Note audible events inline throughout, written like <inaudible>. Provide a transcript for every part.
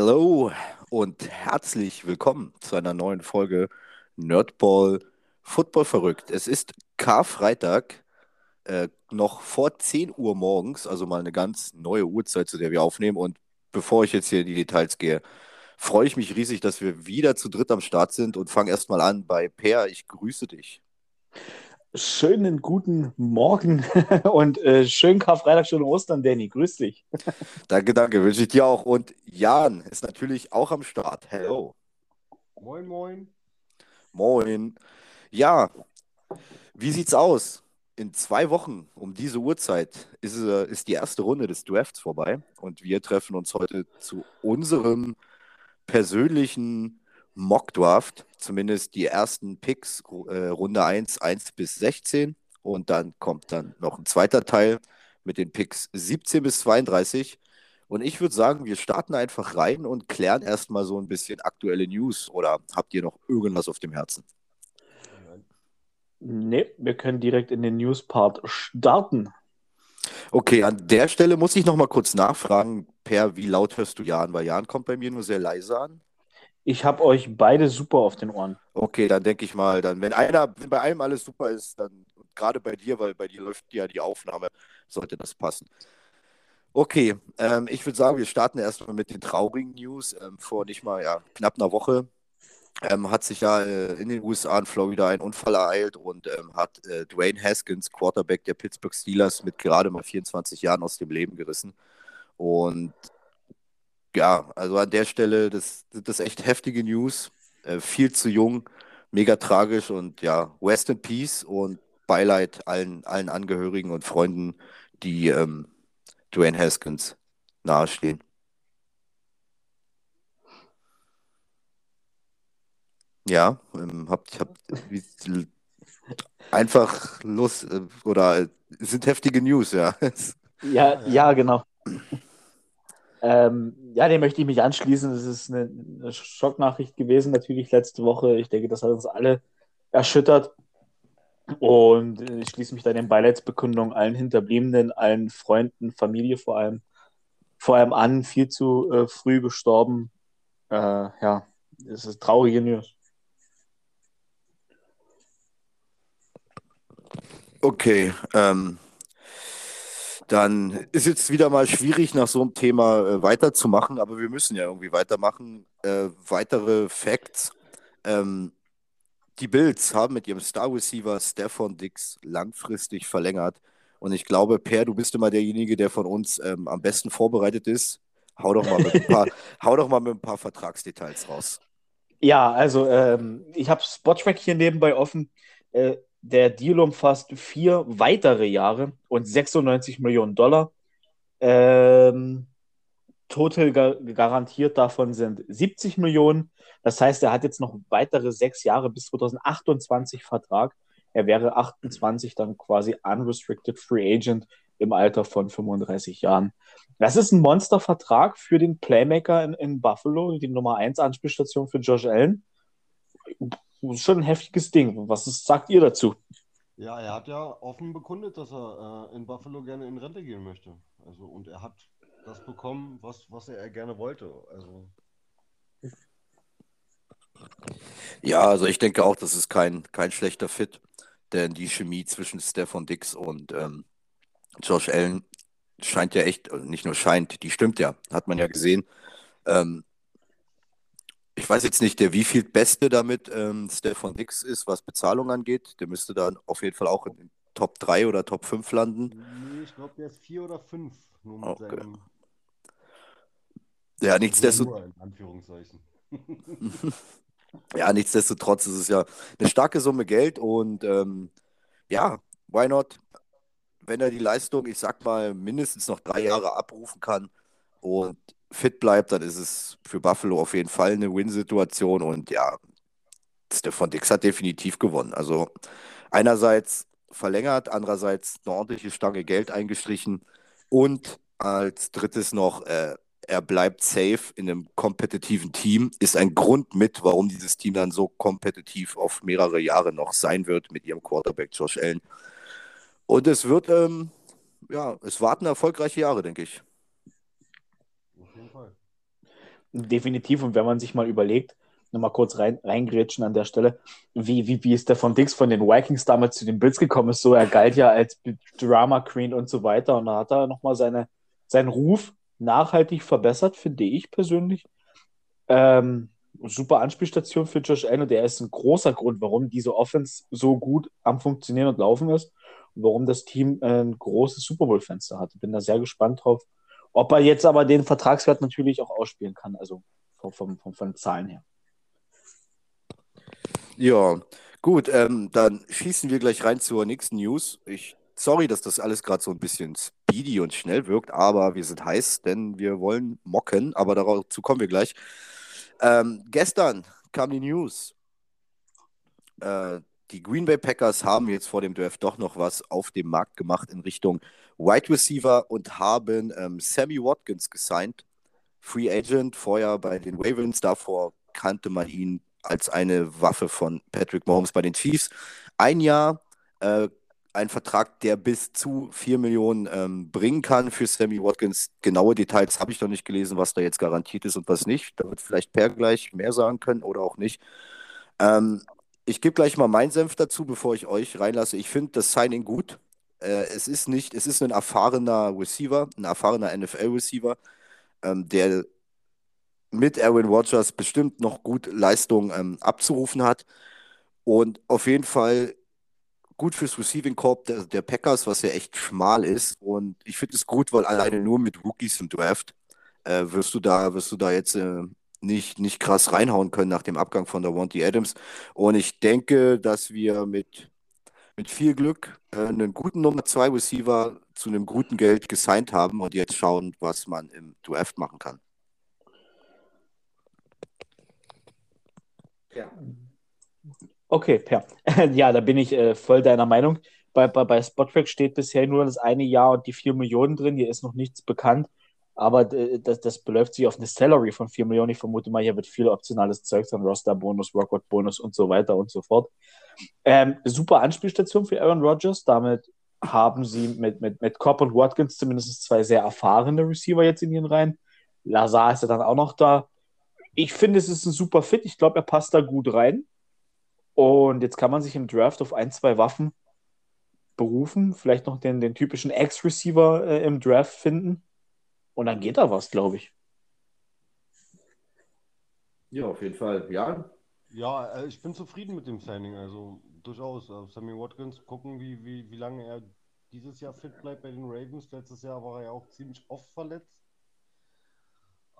Hello und herzlich willkommen zu einer neuen Folge Nerdball Football verrückt. Es ist Karfreitag, äh, noch vor 10 Uhr morgens, also mal eine ganz neue Uhrzeit, zu der wir aufnehmen. Und bevor ich jetzt hier in die Details gehe, freue ich mich riesig, dass wir wieder zu dritt am Start sind und fange erstmal an bei Per. Ich grüße dich. Schönen guten Morgen <laughs> und äh, schönen Karfreitag, schönen Ostern, Danny. Grüß dich. <laughs> danke, danke, wünsche ich dir auch. Und Jan ist natürlich auch am Start. Hello. Moin, moin. Moin. Ja, wie sieht's aus? In zwei Wochen um diese Uhrzeit ist, äh, ist die erste Runde des Drafts vorbei und wir treffen uns heute zu unserem persönlichen Mock-Draft, zumindest die ersten Picks, äh, Runde 1, 1 bis 16. Und dann kommt dann noch ein zweiter Teil mit den Picks 17 bis 32. Und ich würde sagen, wir starten einfach rein und klären erstmal so ein bisschen aktuelle News. Oder habt ihr noch irgendwas auf dem Herzen? Nee, wir können direkt in den News-Part starten. Okay, an der Stelle muss ich noch mal kurz nachfragen, Per, wie laut hörst du Jan? Weil Jan kommt bei mir nur sehr leise an. Ich habe euch beide super auf den Ohren. Okay, dann denke ich mal, dann, wenn einer, wenn bei einem alles super ist, dann gerade bei dir, weil bei dir läuft ja die Aufnahme, sollte das passen. Okay, ähm, ich würde sagen, wir starten erstmal mit den traurigen News. Ähm, vor nicht mal ja, knapp einer Woche ähm, hat sich ja äh, in den USA in Florida ein Unfall ereilt und ähm, hat äh, Dwayne Haskins, Quarterback der Pittsburgh Steelers, mit gerade mal 24 Jahren aus dem Leben gerissen. Und ja, also an der Stelle, das sind echt heftige News. Äh, viel zu jung, mega tragisch und ja, Rest in Peace und Beileid allen, allen Angehörigen und Freunden, die ähm, Dwayne Haskins nahestehen. Ja, ähm, habt, habt wie, einfach Lust äh, oder äh, sind heftige News, ja. <laughs> Ja, ja, genau. Ähm, ja, dem möchte ich mich anschließen. Das ist eine, eine, Schocknachricht gewesen, natürlich letzte Woche. Ich denke, das hat uns alle erschüttert. Und ich schließe mich da den Beileidsbekundungen allen Hinterbliebenen, allen Freunden, Familie vor allem, vor allem an. Viel zu äh, früh gestorben. Äh, ja, es ist traurige News. Okay, ähm, dann ist jetzt wieder mal schwierig, nach so einem Thema äh, weiterzumachen, aber wir müssen ja irgendwie weitermachen. Äh, weitere Facts. Ähm, die Bills haben mit ihrem Star Receiver Stefan Dix langfristig verlängert. Und ich glaube, Per, du bist immer derjenige, der von uns ähm, am besten vorbereitet ist. Hau doch mal mit ein paar, <laughs> hau doch mal mit ein paar Vertragsdetails raus. Ja, also ähm, ich habe Spottrack hier nebenbei offen. Äh, der Deal umfasst vier weitere Jahre und 96 Millionen Dollar. Ähm, total gar garantiert davon sind 70 Millionen. Das heißt, er hat jetzt noch weitere sechs Jahre bis 2028 Vertrag. Er wäre 28 dann quasi unrestricted free agent im Alter von 35 Jahren. Das ist ein Monstervertrag für den Playmaker in, in Buffalo, die Nummer 1 Anspielstation für Josh Allen schon ein heftiges Ding. Was ist, sagt ihr dazu? Ja, er hat ja offen bekundet, dass er äh, in Buffalo gerne in Rente gehen möchte. Also, und er hat das bekommen, was, was er gerne wollte. Also. Ja, also ich denke auch, das ist kein, kein schlechter Fit, denn die Chemie zwischen Stefan Dix und ähm, Josh Allen scheint ja echt, nicht nur scheint, die stimmt ja, hat man ja gesehen. Ähm, ich weiß jetzt nicht, der wie viel Beste damit ähm, Stefan Dix ist, was Bezahlung angeht. Der müsste dann auf jeden Fall auch in den Top 3 oder Top 5 landen. Nee, ich glaube, der ist 4 oder 5. Nur mit okay. seinem ja, nichtsdestotrotz. <laughs> ja, nichtsdestotrotz ist es ja eine starke Summe Geld und ähm, ja, why not? Wenn er die Leistung, ich sag mal, mindestens noch drei Jahre abrufen kann und fit bleibt, dann ist es für Buffalo auf jeden Fall eine Win-Situation und ja, Stefan Dix hat definitiv gewonnen. Also einerseits verlängert, andererseits eine ordentliche Stange Geld eingestrichen und als drittes noch, äh, er bleibt safe in einem kompetitiven Team, ist ein Grund mit, warum dieses Team dann so kompetitiv auf mehrere Jahre noch sein wird mit ihrem Quarterback Josh Allen. Und es wird, ähm, ja, es warten erfolgreiche Jahre, denke ich. Definitiv. Und wenn man sich mal überlegt, nochmal kurz rein, reingrätschen an der Stelle, wie, wie, wie ist der von Dix von den Vikings damals zu den Bills gekommen ist. So, er galt ja als Drama Queen und so weiter. Und da hat er nochmal seine, seinen Ruf nachhaltig verbessert, finde ich persönlich. Ähm, super Anspielstation für Josh Allen und der ist ein großer Grund, warum diese Offense so gut am Funktionieren und Laufen ist und warum das Team ein großes Super Bowl-Fenster hat. Bin da sehr gespannt drauf. Ob er jetzt aber den Vertragswert natürlich auch ausspielen kann, also von, von, von, von Zahlen her. Ja, gut, ähm, dann schießen wir gleich rein zur nächsten News. Ich, sorry, dass das alles gerade so ein bisschen speedy und schnell wirkt, aber wir sind heiß, denn wir wollen mocken, aber dazu kommen wir gleich. Ähm, gestern kam die News. Äh, die Green Bay Packers haben jetzt vor dem Draft doch noch was auf dem Markt gemacht in Richtung Wide Receiver und haben ähm, Sammy Watkins gesigned. Free Agent, vorher bei den Ravens, davor kannte man ihn als eine Waffe von Patrick Mahomes bei den Chiefs. Ein Jahr, äh, ein Vertrag, der bis zu 4 Millionen ähm, bringen kann für Sammy Watkins. Genaue Details habe ich noch nicht gelesen, was da jetzt garantiert ist und was nicht. Da wird vielleicht Per gleich mehr sagen können oder auch nicht. Ähm, ich gebe gleich mal meinen Senf dazu, bevor ich euch reinlasse. Ich finde das Signing gut. Äh, es ist nicht, es ist ein erfahrener Receiver, ein erfahrener NFL-Receiver, ähm, der mit Aaron Rodgers bestimmt noch gut Leistung ähm, abzurufen hat. Und auf jeden Fall gut fürs Receiving Corp der, der, Packers, was ja echt schmal ist. Und ich finde es gut, weil alleine nur mit Rookies im Draft äh, wirst du da, wirst du da jetzt äh, nicht, nicht krass reinhauen können nach dem Abgang von der Wanty Adams. Und ich denke, dass wir mit, mit viel Glück äh, einen guten Nummer 2 Receiver zu einem guten Geld gesigned haben und jetzt schauen, was man im Draft machen kann. Ja. Okay, Per. <laughs> Ja, da bin ich äh, voll deiner Meinung. Bei, bei, bei Spottrack steht bisher nur das eine Jahr und die 4 Millionen drin. Hier ist noch nichts bekannt. Aber äh, das, das beläuft sich auf eine Salary von 4 Millionen. Ich vermute mal, hier wird viel optionales Zeug sein: Roster-Bonus, Workout-Bonus und so weiter und so fort. Ähm, super Anspielstation für Aaron Rodgers. Damit haben sie mit, mit, mit Cobb und Watkins zumindest zwei sehr erfahrene Receiver jetzt in ihren Reihen. Lazar ist ja dann auch noch da ich finde, es ist ein super Fit. Ich glaube, er passt da gut rein. Und jetzt kann man sich im Draft auf ein, zwei Waffen berufen. Vielleicht noch den, den typischen X-Receiver äh, im Draft finden. Und dann geht da was, glaube ich. Ja, auf jeden Fall. Ja. Ja, äh, ich bin zufrieden mit dem Signing. Also durchaus. Äh, Sammy Watkins, gucken, wie, wie, wie lange er dieses Jahr fit bleibt bei den Ravens. Letztes Jahr war er ja auch ziemlich oft verletzt.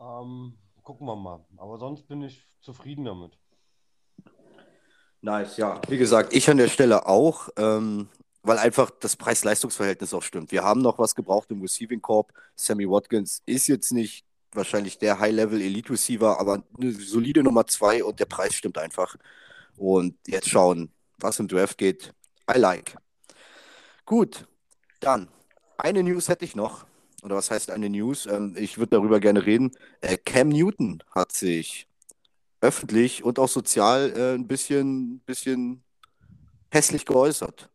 Ähm, gucken wir mal. Aber sonst bin ich zufrieden damit. Nice, ja. Wie gesagt, ich an der Stelle auch, ähm, weil einfach das Preis-Leistungs-Verhältnis auch stimmt. Wir haben noch was gebraucht im Receiving Corp. Sammy Watkins ist jetzt nicht wahrscheinlich der High-Level-Elite-Receiver, aber eine solide Nummer zwei und der Preis stimmt einfach. Und jetzt schauen, was im Draft geht. I like. Gut, dann eine News hätte ich noch oder was heißt eine News? Ähm, ich würde darüber gerne reden. Äh, Cam Newton hat sich öffentlich und auch sozial äh, ein bisschen, bisschen hässlich geäußert,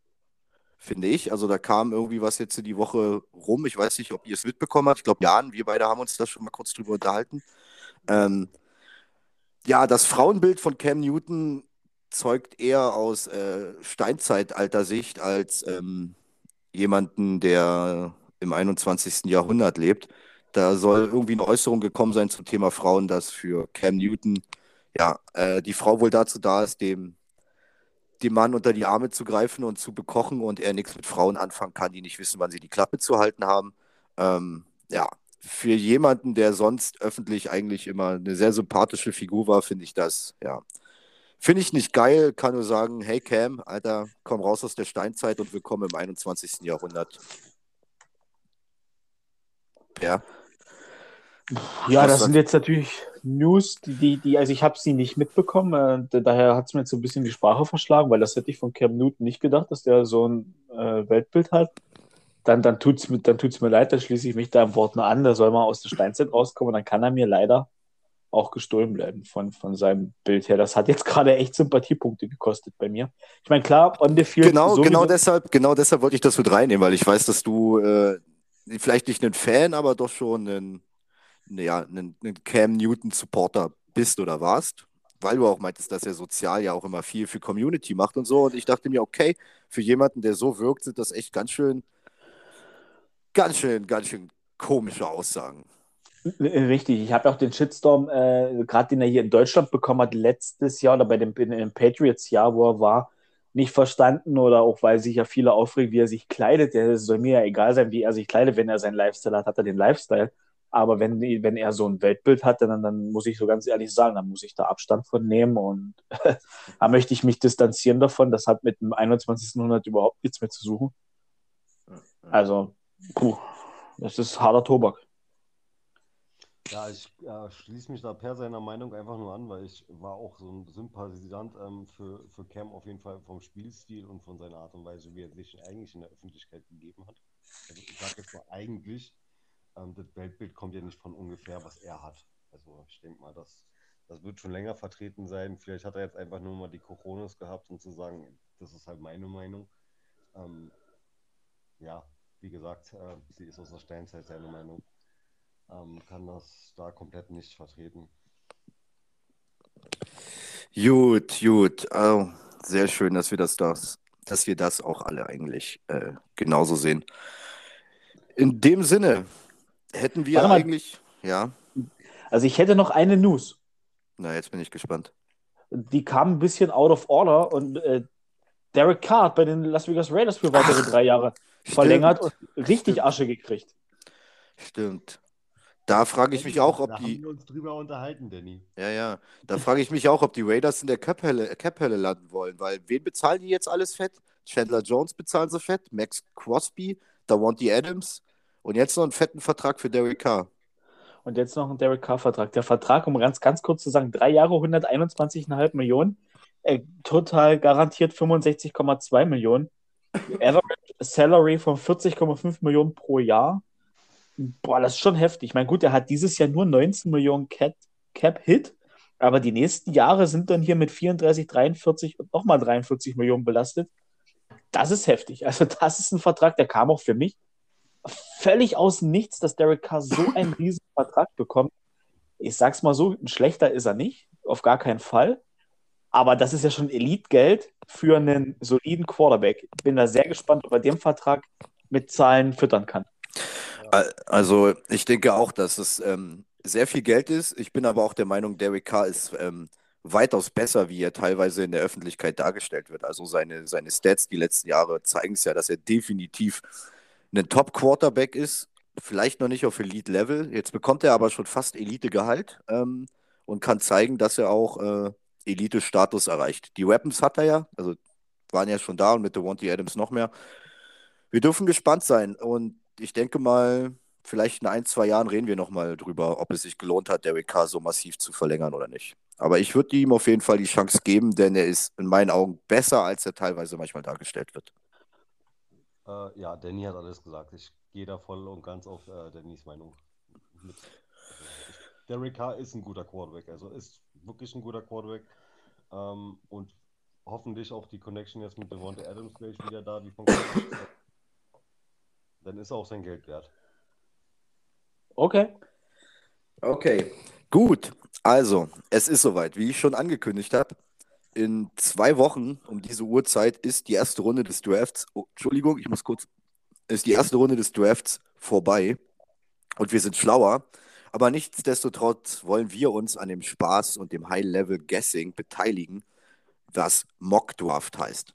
finde ich. Also da kam irgendwie was jetzt die Woche rum. Ich weiß nicht, ob ihr es mitbekommen habt. Ich glaube, Jan, wir beide haben uns da schon mal kurz drüber unterhalten. Ähm, ja, das Frauenbild von Cam Newton zeugt eher aus äh, Steinzeitalter-Sicht als ähm, jemanden, der im 21. Jahrhundert lebt. Da soll irgendwie eine Äußerung gekommen sein zum Thema Frauen, dass für Cam Newton ja äh, die Frau wohl dazu da ist, dem, dem Mann unter die Arme zu greifen und zu bekochen und er nichts mit Frauen anfangen kann, die nicht wissen, wann sie die Klappe zu halten haben. Ähm, ja, für jemanden, der sonst öffentlich eigentlich immer eine sehr sympathische Figur war, finde ich das, ja. Finde ich nicht geil, kann nur sagen, hey Cam, Alter, komm raus aus der Steinzeit und willkommen im 21. Jahrhundert. Ja. Ja, das sind jetzt natürlich News, die, die, also ich habe sie nicht mitbekommen, äh, daher hat es mir jetzt so ein bisschen die Sprache verschlagen, weil das hätte ich von Cam Newton nicht gedacht, dass der so ein äh, Weltbild hat. Dann, dann tut es mir, mir leid, dann schließe ich mich da im Wort nur an, da soll mal aus der Steinzeit rauskommen, dann kann er mir leider auch gestohlen bleiben von, von seinem Bild her. Das hat jetzt gerade echt Sympathiepunkte gekostet bei mir. Ich meine, klar, on the field. Genau, genau deshalb, genau deshalb wollte ich das mit reinnehmen, weil ich weiß, dass du äh, vielleicht nicht ein Fan, aber doch schon ein, ja, ein, ein Cam Newton-Supporter bist oder warst, weil du auch meintest, dass er sozial ja auch immer viel für Community macht und so. Und ich dachte mir, okay, für jemanden, der so wirkt, sind das echt ganz schön, ganz schön, ganz schön komische Aussagen. Richtig, ich habe auch den Shitstorm, äh, gerade den er hier in Deutschland bekommen hat, letztes Jahr oder bei dem, dem Patriots-Jahr, wo er war, nicht verstanden oder auch weil sich ja viele aufregen, wie er sich kleidet. Es soll mir ja egal sein, wie er sich kleidet. Wenn er seinen Lifestyle hat, hat er den Lifestyle. Aber wenn, wenn er so ein Weltbild hat, dann, dann muss ich so ganz ehrlich sagen, dann muss ich da Abstand von nehmen und <laughs> da möchte ich mich distanzieren davon. Das hat mit dem 21. Jahrhundert überhaupt nichts mehr zu suchen. Also, puh, das ist harter Tobak. Ja, ich äh, schließe mich da per seiner Meinung einfach nur an, weil ich war auch so ein Sympathisant ähm, für, für Cam auf jeden Fall vom Spielstil und von seiner Art und Weise, wie er sich eigentlich in der Öffentlichkeit gegeben hat. Also ich sage jetzt mal eigentlich, ähm, das Weltbild kommt ja nicht von ungefähr, was er hat. Also ich denke mal, das, das wird schon länger vertreten sein. Vielleicht hat er jetzt einfach nur mal die Coronas gehabt, um zu sagen, das ist halt meine Meinung. Ähm, ja, wie gesagt, äh, sie ist aus der Steinzeit seine Meinung. Ähm, kann das da komplett nicht vertreten. Gut, gut. Oh, sehr schön, dass wir das, das, dass wir das auch alle eigentlich äh, genauso sehen. In dem Sinne, Hätten wir eigentlich, ja. Also ich hätte noch eine News. Na, jetzt bin ich gespannt. Die kam ein bisschen out of order und äh, Derek Carr hat bei den Las Vegas Raiders für weitere Ach, drei Jahre stimmt. verlängert und richtig stimmt. Asche gekriegt. Stimmt. Da frage ich mich auch, ob da die. Haben wir uns drüber unterhalten, Danny. Ja, ja. Da frage ich mich auch, ob die Raiders in der Cap-Hölle Cap landen wollen, weil wen bezahlen die jetzt alles fett? Chandler Jones bezahlen sie fett, Max Crosby, Davonte Adams. Und jetzt noch einen fetten Vertrag für Derek Carr. Und jetzt noch ein Derek Carr-Vertrag. Der Vertrag, um ganz, ganz kurz zu sagen, drei Jahre 121,5 Millionen. Äh, total garantiert 65,2 Millionen. Average Salary von 40,5 Millionen pro Jahr. Boah, das ist schon heftig. Ich meine, gut, er hat dieses Jahr nur 19 Millionen Cap-Hit, aber die nächsten Jahre sind dann hier mit 34, 43 und nochmal 43 Millionen belastet. Das ist heftig. Also, das ist ein Vertrag, der kam auch für mich völlig aus nichts, dass Derek Carr so <laughs> einen riesigen Vertrag bekommt. Ich sag's mal so, ein schlechter ist er nicht, auf gar keinen Fall. Aber das ist ja schon Elite-Geld für einen soliden Quarterback. Ich bin da sehr gespannt, ob er den Vertrag mit Zahlen füttern kann. Also, ich denke auch, dass es ähm, sehr viel Geld ist. Ich bin aber auch der Meinung, Derek Carr ist ähm, weitaus besser, wie er teilweise in der Öffentlichkeit dargestellt wird. Also seine, seine Stats die letzten Jahre zeigen es ja, dass er definitiv ein Top-Quarterback ist, vielleicht noch nicht auf Elite-Level. Jetzt bekommt er aber schon fast Elite-Gehalt ähm, und kann zeigen, dass er auch äh, Elite-Status erreicht. Die Weapons hat er ja, also waren ja schon da und mit Devontae Adams noch mehr. Wir dürfen gespannt sein und ich denke mal, vielleicht in ein, zwei Jahren reden wir nochmal drüber, ob es sich gelohnt hat, Derek Carr so massiv zu verlängern oder nicht. Aber ich würde ihm auf jeden Fall die Chance geben, denn er ist in meinen Augen besser, als er teilweise manchmal dargestellt wird. Äh, ja, Danny hat alles gesagt. Ich gehe da voll und ganz auf äh, Dannys Meinung mit. Also, Derek Carr ist ein guter Quarterback, also ist wirklich ein guter Quarterback. Ähm, und hoffentlich auch die Connection jetzt mit Devonta Adams gleich wieder da, die von Dann ist er auch sein Geld wert. Okay. Okay. Gut. Also, es ist soweit, wie ich schon angekündigt habe in zwei Wochen um diese Uhrzeit ist die erste Runde des Drafts, oh, Entschuldigung, ich muss kurz, ist die erste Runde des Drafts vorbei und wir sind schlauer. Aber nichtsdestotrotz wollen wir uns an dem Spaß und dem High-Level-Guessing beteiligen, was Mock Draft heißt.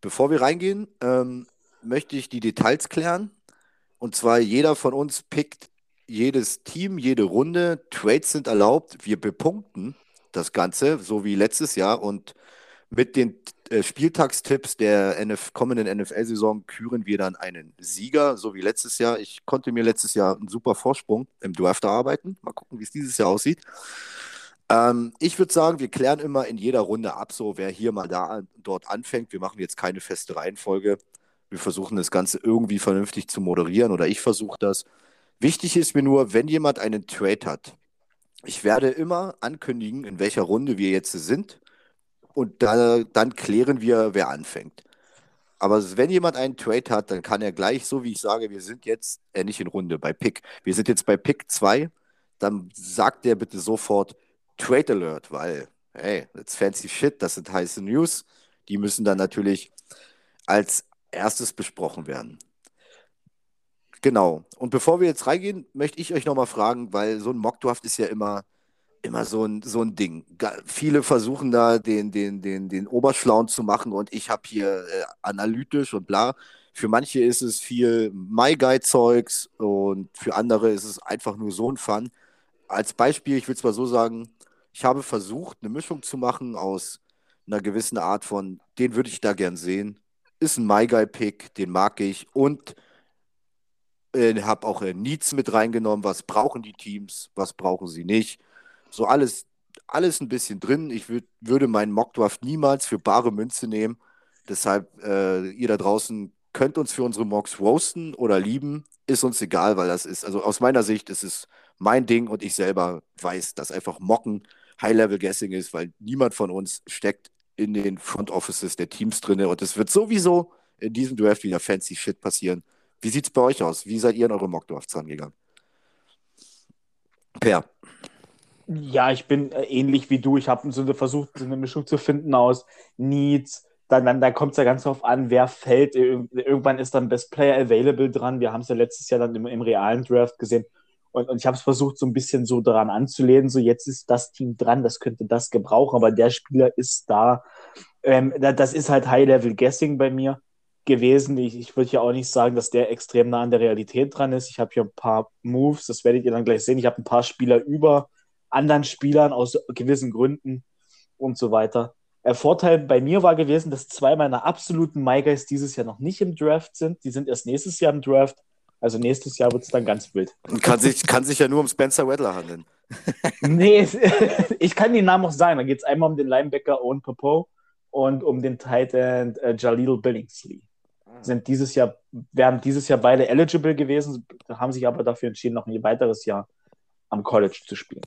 Bevor wir reingehen, ähm, möchte ich die Details klären. Und zwar jeder von uns pickt jedes Team, jede Runde. Trades sind erlaubt. Wir bepunkten das Ganze, so wie letztes Jahr. Und mit den äh, Spieltagstipps der NF kommenden NFL-Saison küren wir dann einen Sieger, so wie letztes Jahr. Ich konnte mir letztes Jahr einen super Vorsprung im Draft erarbeiten. Mal gucken, wie es dieses Jahr aussieht. Ähm, ich würde sagen, wir klären immer in jeder Runde ab, so wer hier mal da dort anfängt. Wir machen jetzt keine feste Reihenfolge. Wir versuchen das Ganze irgendwie vernünftig zu moderieren oder ich versuche das. Wichtig ist mir nur, wenn jemand einen Trade hat, ich werde immer ankündigen, in welcher Runde wir jetzt sind und da, dann klären wir, wer anfängt. Aber wenn jemand einen Trade hat, dann kann er gleich, so wie ich sage, wir sind jetzt äh, nicht in Runde bei Pick. Wir sind jetzt bei Pick 2. dann sagt der bitte sofort Trade Alert, weil, hey, that's fancy shit, das sind heiße News. Die müssen dann natürlich als erstes besprochen werden. Genau. Und bevor wir jetzt reingehen, möchte ich euch nochmal fragen, weil so ein Mockdraft ist ja immer, immer so ein, so ein Ding. Viele versuchen da den, den, den, den Oberschlauen zu machen und ich habe hier äh, analytisch und bla. Für manche ist es viel My Guy-Zeugs und für andere ist es einfach nur so ein Fun. Als Beispiel, ich will mal so sagen, ich habe versucht, eine Mischung zu machen aus einer gewissen Art von, den würde ich da gern sehen. Ist ein My Guy-Pick, den mag ich und äh, habe auch äh, Needs mit reingenommen. Was brauchen die Teams? Was brauchen sie nicht? So alles, alles ein bisschen drin. Ich würd, würde meinen Mockdraft niemals für bare Münze nehmen. Deshalb, äh, ihr da draußen könnt uns für unsere Mocks roasten oder lieben. Ist uns egal, weil das ist, also aus meiner Sicht ist es mein Ding und ich selber weiß, dass einfach Mocken High-Level-Guessing ist, weil niemand von uns steckt in den Front Offices der Teams drin und es wird sowieso in diesem Draft wieder fancy Shit passieren. Wie sieht es bei euch aus? Wie seid ihr in eure Mockdrafts rangegangen? Per. Ja, ich bin äh, ähnlich wie du. Ich habe so versucht, so eine Mischung zu finden aus Needs. Dann, dann, dann kommt es ja ganz darauf an, wer fällt. Irgendwann ist dann Best Player Available dran. Wir haben es ja letztes Jahr dann im, im realen Draft gesehen. Und, und ich habe es versucht, so ein bisschen so daran anzulehnen. So, jetzt ist das Team dran, das könnte das gebrauchen, aber der Spieler ist da. Ähm, das ist halt High-Level-Guessing bei mir gewesen. Ich, ich würde ja auch nicht sagen, dass der extrem nah an der Realität dran ist. Ich habe hier ein paar Moves, das werdet ihr dann gleich sehen. Ich habe ein paar Spieler über anderen Spielern aus gewissen Gründen und so weiter. Der Vorteil bei mir war gewesen, dass zwei meiner absoluten MyGuys dieses Jahr noch nicht im Draft sind. Die sind erst nächstes Jahr im Draft. Also nächstes Jahr wird es dann ganz wild. Kann sich, kann sich ja nur um Spencer Rattler handeln. nee, <laughs> ich kann den Namen auch sagen. Da geht es einmal um den Linebacker Owen Popo und um den Titan äh, Jalil Billingsley sind dieses Jahr, wären dieses Jahr beide eligible gewesen, haben sich aber dafür entschieden, noch ein weiteres Jahr am College zu spielen.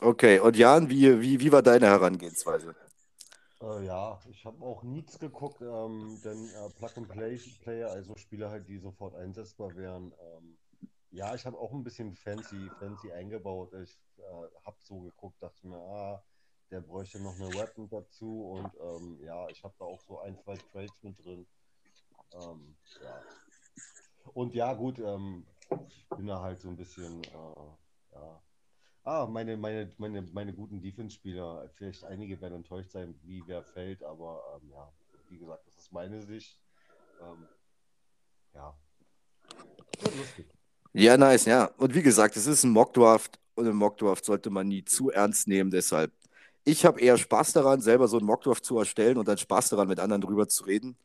Okay, und Jan, wie, wie, wie war deine Herangehensweise? Äh, ja, ich habe auch nichts geguckt, ähm, denn äh, Plug-and-Play-Player, also Spieler halt, die sofort einsetzbar wären. Ähm, ja, ich habe auch ein bisschen fancy, fancy eingebaut. Ich äh, habe so geguckt, dachte mir, ah, der bräuchte noch eine Weapon dazu und ähm, ja, ich habe da auch so ein, zwei Trades mit drin. Ähm, ja. Und ja, gut, ähm, ich bin da halt so ein bisschen, äh, ja. Ah, meine, meine, meine, meine guten Defense-Spieler, vielleicht einige werden enttäuscht sein, wie wer fällt, aber ähm, ja, wie gesagt, das ist meine Sicht. Ähm, ja. Ja, nice, ja. Und wie gesagt, es ist ein Mockdraft und ein Mockdraft sollte man nie zu ernst nehmen, deshalb. Ich habe eher Spaß daran, selber so einen Mockdraft zu erstellen und dann Spaß daran, mit anderen drüber zu reden.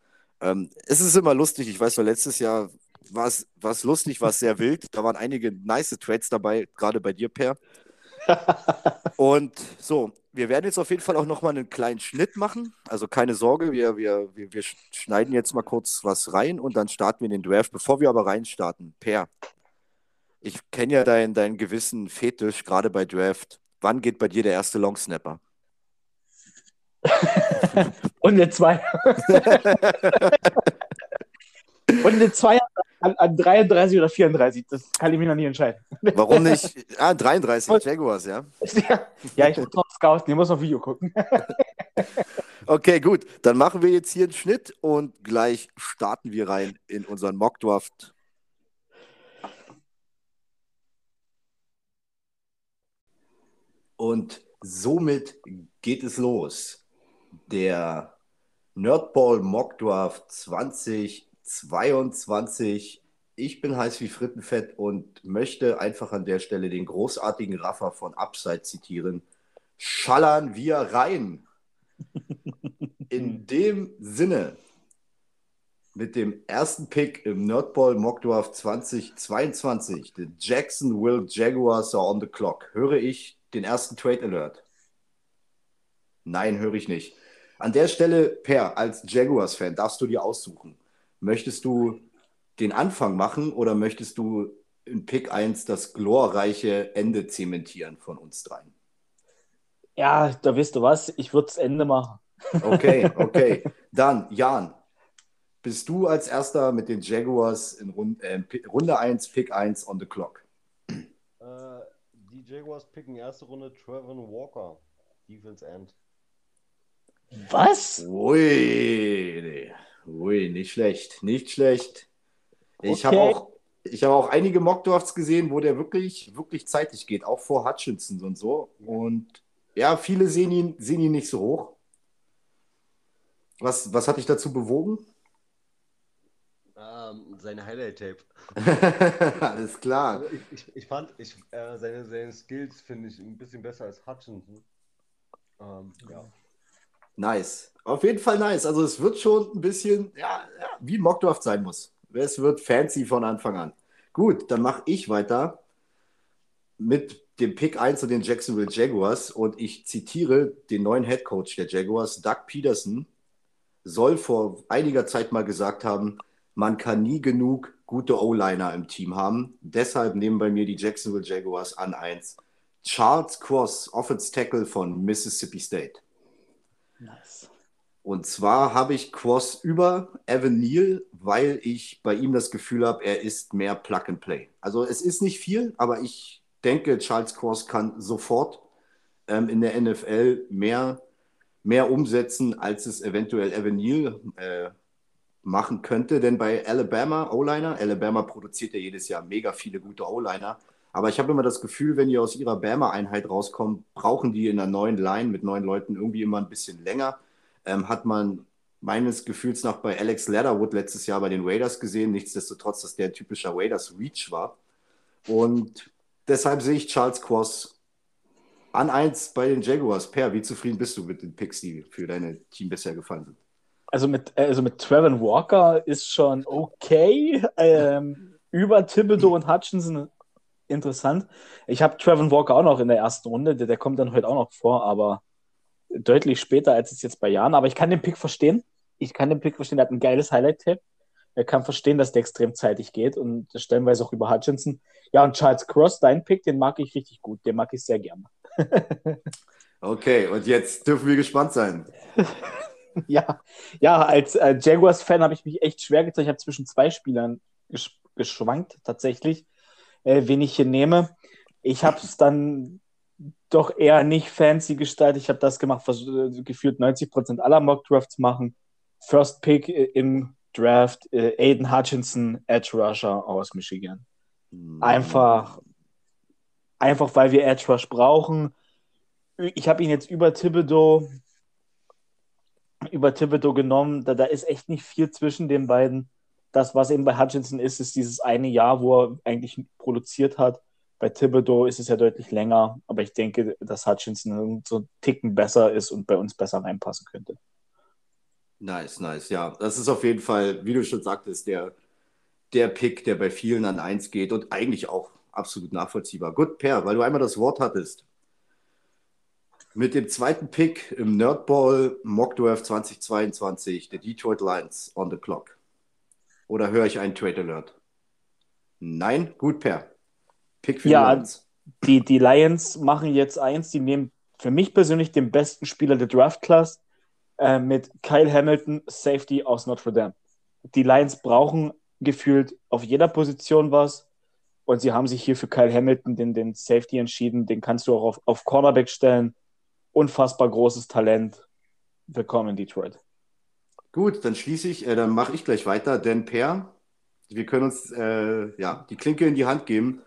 Ähm, es ist immer lustig. Ich weiß noch, letztes Jahr war es lustig, war es sehr wild. Da waren einige nice Trades dabei, gerade bei dir, Per. <laughs> Und so, wir werden jetzt auf jeden Fall auch nochmal einen kleinen Schnitt machen. Also keine Sorge, wir, wir, wir, wir schneiden jetzt mal kurz was rein und dann starten wir den Draft. Bevor wir aber reinstarten, Per, ich kenne ja deinen, deinen gewissen Fetisch, gerade bei Draft. Wann geht bei dir der erste Longsnapper? <laughs> Und eine 2. <laughs> Und eine 2 an, an 33 oder 34. Das kann ich mir noch nie entscheiden. Warum nicht? <laughs> Ah, 33, Jaguars, ja. ja, ich muss noch scouten, ich muss noch Video gucken. okay, gut. Dann machen wir jetzt hier einen Schnitt und gleich starten wir rein in unseren Mockdraft. Und somit geht es los der Nerdball Mock Draft 2022. Ich bin heiß wie Frittenfett und möchte einfach an der Stelle den großartigen Raffer von Upside zitieren. Schallern wir rein. <laughs> In dem Sinne, mit dem ersten Pick im Nerdball Mock Draft 2022, the Jacksonville Jaguars are on the clock, höre ich den ersten Trade Alert. Nein, höre ich nicht. An der Stelle, Per, als Jaguars-Fan darfst du dir aussuchen. Möchtest du den Anfang machen oder möchtest du in Pick 1 das glorreiche Ende zementieren von uns dreien? Ja, da wisst du was, ich würde das Ende machen. Okay, <laughs> okay. Dann, Jan, bist du als erster mit den Jaguars in Runde, äh, Runde 1, Pick 1 on the clock? Äh, die Jaguars picken erste Runde Trevor Walker, Defense End. Was? Ui, ui, nicht schlecht, nicht schlecht. Ich Okay. habe auch, ich habe auch einige Mockdrafts gesehen, wo der wirklich, wirklich zeitig geht, auch vor Hutchinson und so. Und ja, viele sehen ihn, sehen ihn nicht so hoch. Was, was hat dich dazu bewogen? Ähm, seine Highlight-Tape. <laughs> Alles klar. Also ich, ich, ich fand ich, äh, seine, seine Skills finde ich ein bisschen besser als Hutchinson. Ähm, ja. Nice. Auf jeden Fall nice. Also es wird schon ein bisschen, ja, ja wie Mockdraft sein muss. Es wird fancy von Anfang an. Gut, dann mache ich weiter mit dem Pick 1 und den Jacksonville Jaguars und ich zitiere den neuen Head Coach der Jaguars, Doug Peterson, soll vor einiger Zeit mal gesagt haben, man kann nie genug gute O-Liner im Team haben. Deshalb nehmen bei mir die Jacksonville Jaguars an 1. Charles Cross, Offense Tackle von Mississippi State. Nice. Und zwar habe ich Cross über Evan Neal, weil ich bei ihm das Gefühl habe, er ist mehr Plug and Play. Also es ist nicht viel, aber ich denke, Charles Cross kann sofort ähm, in der NFL mehr, mehr umsetzen, als es eventuell Evan Neal äh, machen könnte. Denn bei Alabama O-Liner, Alabama produziert ja jedes Jahr mega viele gute O-Liner. Aber ich habe immer das Gefühl, wenn die aus ihrer Bama-Einheit rauskommen, brauchen die in einer neuen Line mit neuen Leuten irgendwie immer ein bisschen länger. Ähm, hat man meines Gefühls nach bei Alex Leatherwood letztes Jahr bei den Raiders gesehen. Nichtsdestotrotz, dass der ein typischer Raiders Reach war. Und deshalb sehe ich Charles Cross an 1 bei den Jaguars. Per, wie zufrieden bist du mit den Picks, die für dein Team bisher gefallen sind? Also mit, also mit Trevor Walker ist schon okay. Ähm, über Thibodeau und Hutchinson interessant. Ich habe Trevor Walker auch noch in der ersten Runde. Der, der kommt dann heute auch noch vor, aber deutlich später als es jetzt bei Jahren. Aber ich kann den Pick verstehen. Ich kann den Pick verstehen. Der hat ein geiles Highlight-Tape. Er kann verstehen, dass der extrem zeitig geht und das stellenweise auch über Hutchinson. Ja, und Charles Cross, dein Pick, den mag ich richtig gut. Den mag ich sehr gerne. <laughs> Okay, und jetzt dürfen wir gespannt sein. <laughs> Ja, ja, als äh, Jaguars-Fan habe ich mich echt schwer getan. Ich habe zwischen zwei Spielern gesch geschwankt, tatsächlich, äh, wen ich hier nehme. Ich habe es dann doch eher nicht fancy gestaltet. Ich habe das gemacht, was äh, gefühlt 90% aller Mock-Drafts machen. First Pick äh, im Draft, äh, Aiden Hutchinson, Edge Rusher aus Michigan. Einfach, einfach weil wir Edge Rush brauchen. Ich habe ihn jetzt über Thibodeau, über Thibodeau genommen. Da, da ist echt nicht viel zwischen den beiden. Das, was eben bei Hutchinson ist, ist dieses eine Jahr, wo er eigentlich produziert hat. Bei Thibodeau ist es ja deutlich länger, aber ich denke, dass Hutchinson so einen Ticken besser ist und bei uns besser reinpassen könnte. Nice, nice. Ja, das ist auf jeden Fall, wie du schon sagtest, der, der Pick, der bei vielen an 1 geht und eigentlich auch absolut nachvollziehbar. Gut, Per, weil du einmal das Wort hattest. Mit dem zweiten Pick im Nerdball Mock Draft 2022, der Detroit Lions on the clock. Oder höre ich einen Trade Alert? Nein? Gut, Per. Pick für Ja. die Lions. Die, die Lions machen jetzt eins, die nehmen für mich persönlich den besten Spieler der Draft Class äh, mit Kyle Hamilton, Safety aus Notre Dame. Die Lions brauchen gefühlt auf jeder Position was und sie haben sich hier für Kyle Hamilton, den, den Safety, entschieden. Den kannst du auch auf, auf Cornerback stellen. Unfassbar großes Talent. Willkommen in Detroit. Gut, dann schließe ich, äh, dann mache ich gleich weiter, denn Per, wir können uns äh, ja, die Klinke in die Hand geben.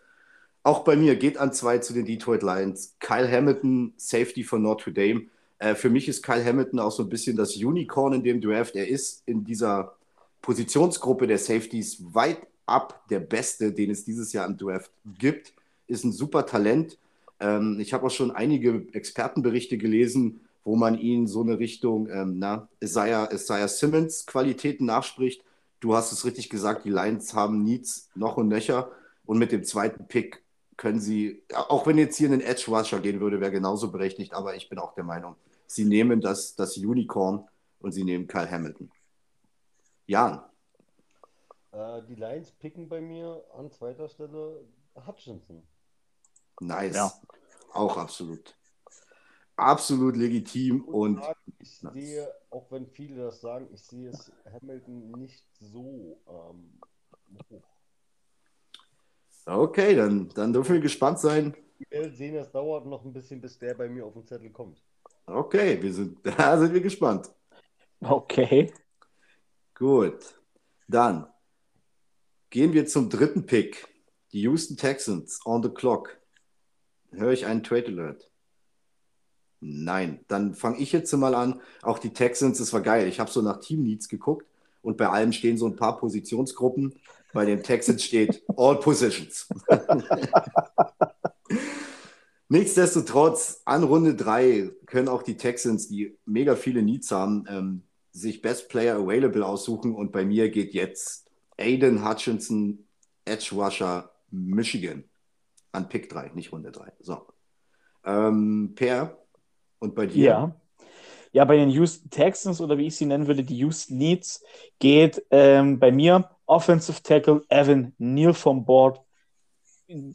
Auch bei mir geht an zwei zu den Detroit Lions. Kyle Hamilton, Safety von Notre Dame. Äh, für mich ist Kyle Hamilton auch so ein bisschen das Unicorn in dem Draft. Er ist in dieser Positionsgruppe der Safeties weit ab der Beste, den es dieses Jahr im Draft gibt. Ist ein super Talent. Ähm, ich habe auch schon einige Expertenberichte gelesen, wo man ihn so eine Richtung, ähm, na, Isaiah, Isaiah Simmons Qualitäten nachspricht. Du hast es richtig gesagt, die Lions haben Needs noch und nöcher. Und mit dem zweiten Pick können sie, auch wenn jetzt hier ein Edge Rusher gehen würde, wäre genauso berechtigt, aber ich bin auch der Meinung, sie nehmen das, das Unicorn und sie nehmen Kyle Hamilton. Jan, Äh, die Lions picken bei mir an zweiter Stelle Hutchinson. nice. Ja. Auch absolut. Absolut legitim und ich sehe, auch wenn viele das sagen, ich sehe es Hamilton nicht so ähm, hoch. okay, dann, dann dürfen wir gespannt sein, Wir sehen, es dauert noch ein bisschen, bis der bei mir auf den Zettel kommt. Okay, wir sind, <laughs> da sind wir gespannt. Okay. Gut. Dann gehen wir zum dritten Pick. Die Houston Texans on the clock. Höre ich einen Trade Alert? Nein. Dann fange ich jetzt mal an. Auch die Texans, das war geil. Ich habe so nach Team Needs geguckt und bei allem stehen so ein paar Positionsgruppen. Bei den Texans <laughs> steht All Positions. <laughs> Nichtsdestotrotz, an Runde 3 können auch die Texans, die mega viele Needs haben, ähm, sich Best Player Available aussuchen. Und bei mir geht jetzt Aiden Hutchinson, Edge Rusher, Michigan an Pick 3, nicht Runde 3. So. Ähm, per, und bei dir? Ja. Ja, bei den Houston Texans oder wie ich sie nennen würde, die Houston Needs, geht ähm, bei mir Offensive Tackle Evan Neal vom Board. Die,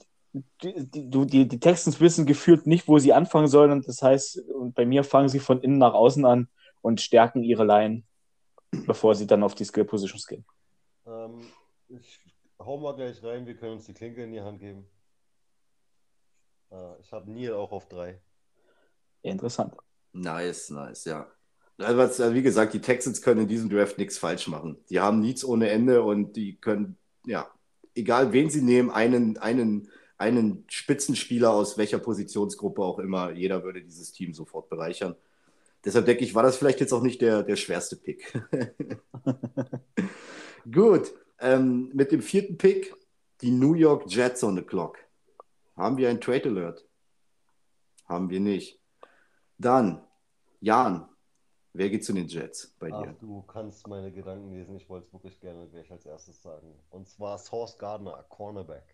die, die, Texans wissen gefühlt nicht, wo sie anfangen sollen. Und das heißt, bei mir fangen sie von innen nach außen an und stärken ihre Line, bevor sie dann auf die Skill Positions gehen. Ähm, ich hau mal gleich rein, wir können uns die Klinke in die Hand geben. Äh, ich habe Neil auch auf drei. Interessant. Nice, nice, ja. Also, wie gesagt, die Texans können in diesem Draft nichts falsch machen. Die haben Needs ohne Ende und die können, ja, egal wen sie nehmen, einen, einen, einen Spitzenspieler aus welcher Positionsgruppe auch immer, jeder würde dieses Team sofort bereichern. Deshalb denke ich, war das vielleicht jetzt auch nicht der, der schwerste Pick. <laughs> Gut, ähm, mit dem vierten Pick die New York Jets on the clock. Haben wir ein Trade Alert? Haben wir nicht. Dann, Jan, wer geht zu den Jets bei dir? Ach, du kannst meine Gedanken lesen. Ich wollte es wirklich gerne gleich als erstes sagen. Und zwar Source Gardner, Cornerback.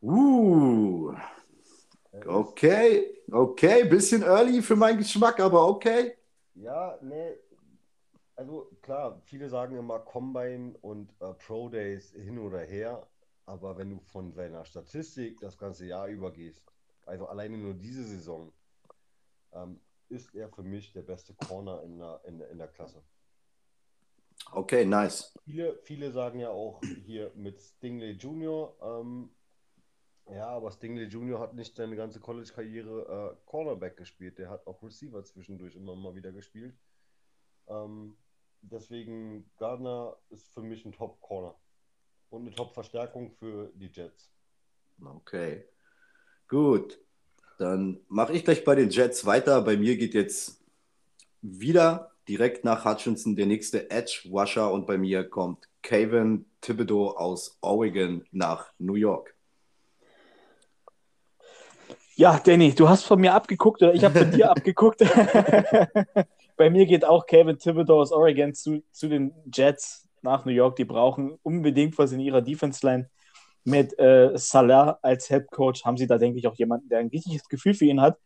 Uh, okay, okay, bisschen early für meinen Geschmack, aber okay. Ja, nee, also klar, viele sagen immer Combine und äh, Pro Days hin oder her, aber wenn du von seiner Statistik das ganze Jahr übergehst, also alleine nur diese Saison, ähm, ist er für mich der beste Corner in der, in, in der Klasse. Okay, nice. Viele, viele sagen ja auch hier mit Stingley Jr., ähm, ja, aber Stingley Jr. hat nicht seine ganze College-Karriere äh, Cornerback gespielt. Der hat auch Receiver zwischendurch immer mal wieder gespielt. Ähm, deswegen Gardner ist für mich ein Top-Corner und eine Top-Verstärkung für die Jets. Okay, gut. Dann mache ich gleich bei den Jets weiter. Bei mir geht jetzt wieder direkt nach Hutchinson der nächste Edge Rusher und bei mir kommt Kevin Thibodeau aus Oregon nach New York. Ja, Danny, du hast von mir abgeguckt oder ich habe von dir <laughs> abgeguckt. <laughs> bei mir geht auch Kevin Thibodeau aus Oregon zu, zu den Jets nach New York. Die brauchen unbedingt was in ihrer Defense-Line. Mit äh, Salah als Head Coach haben sie da, denke ich, auch jemanden, der ein richtiges Gefühl für ihn hat.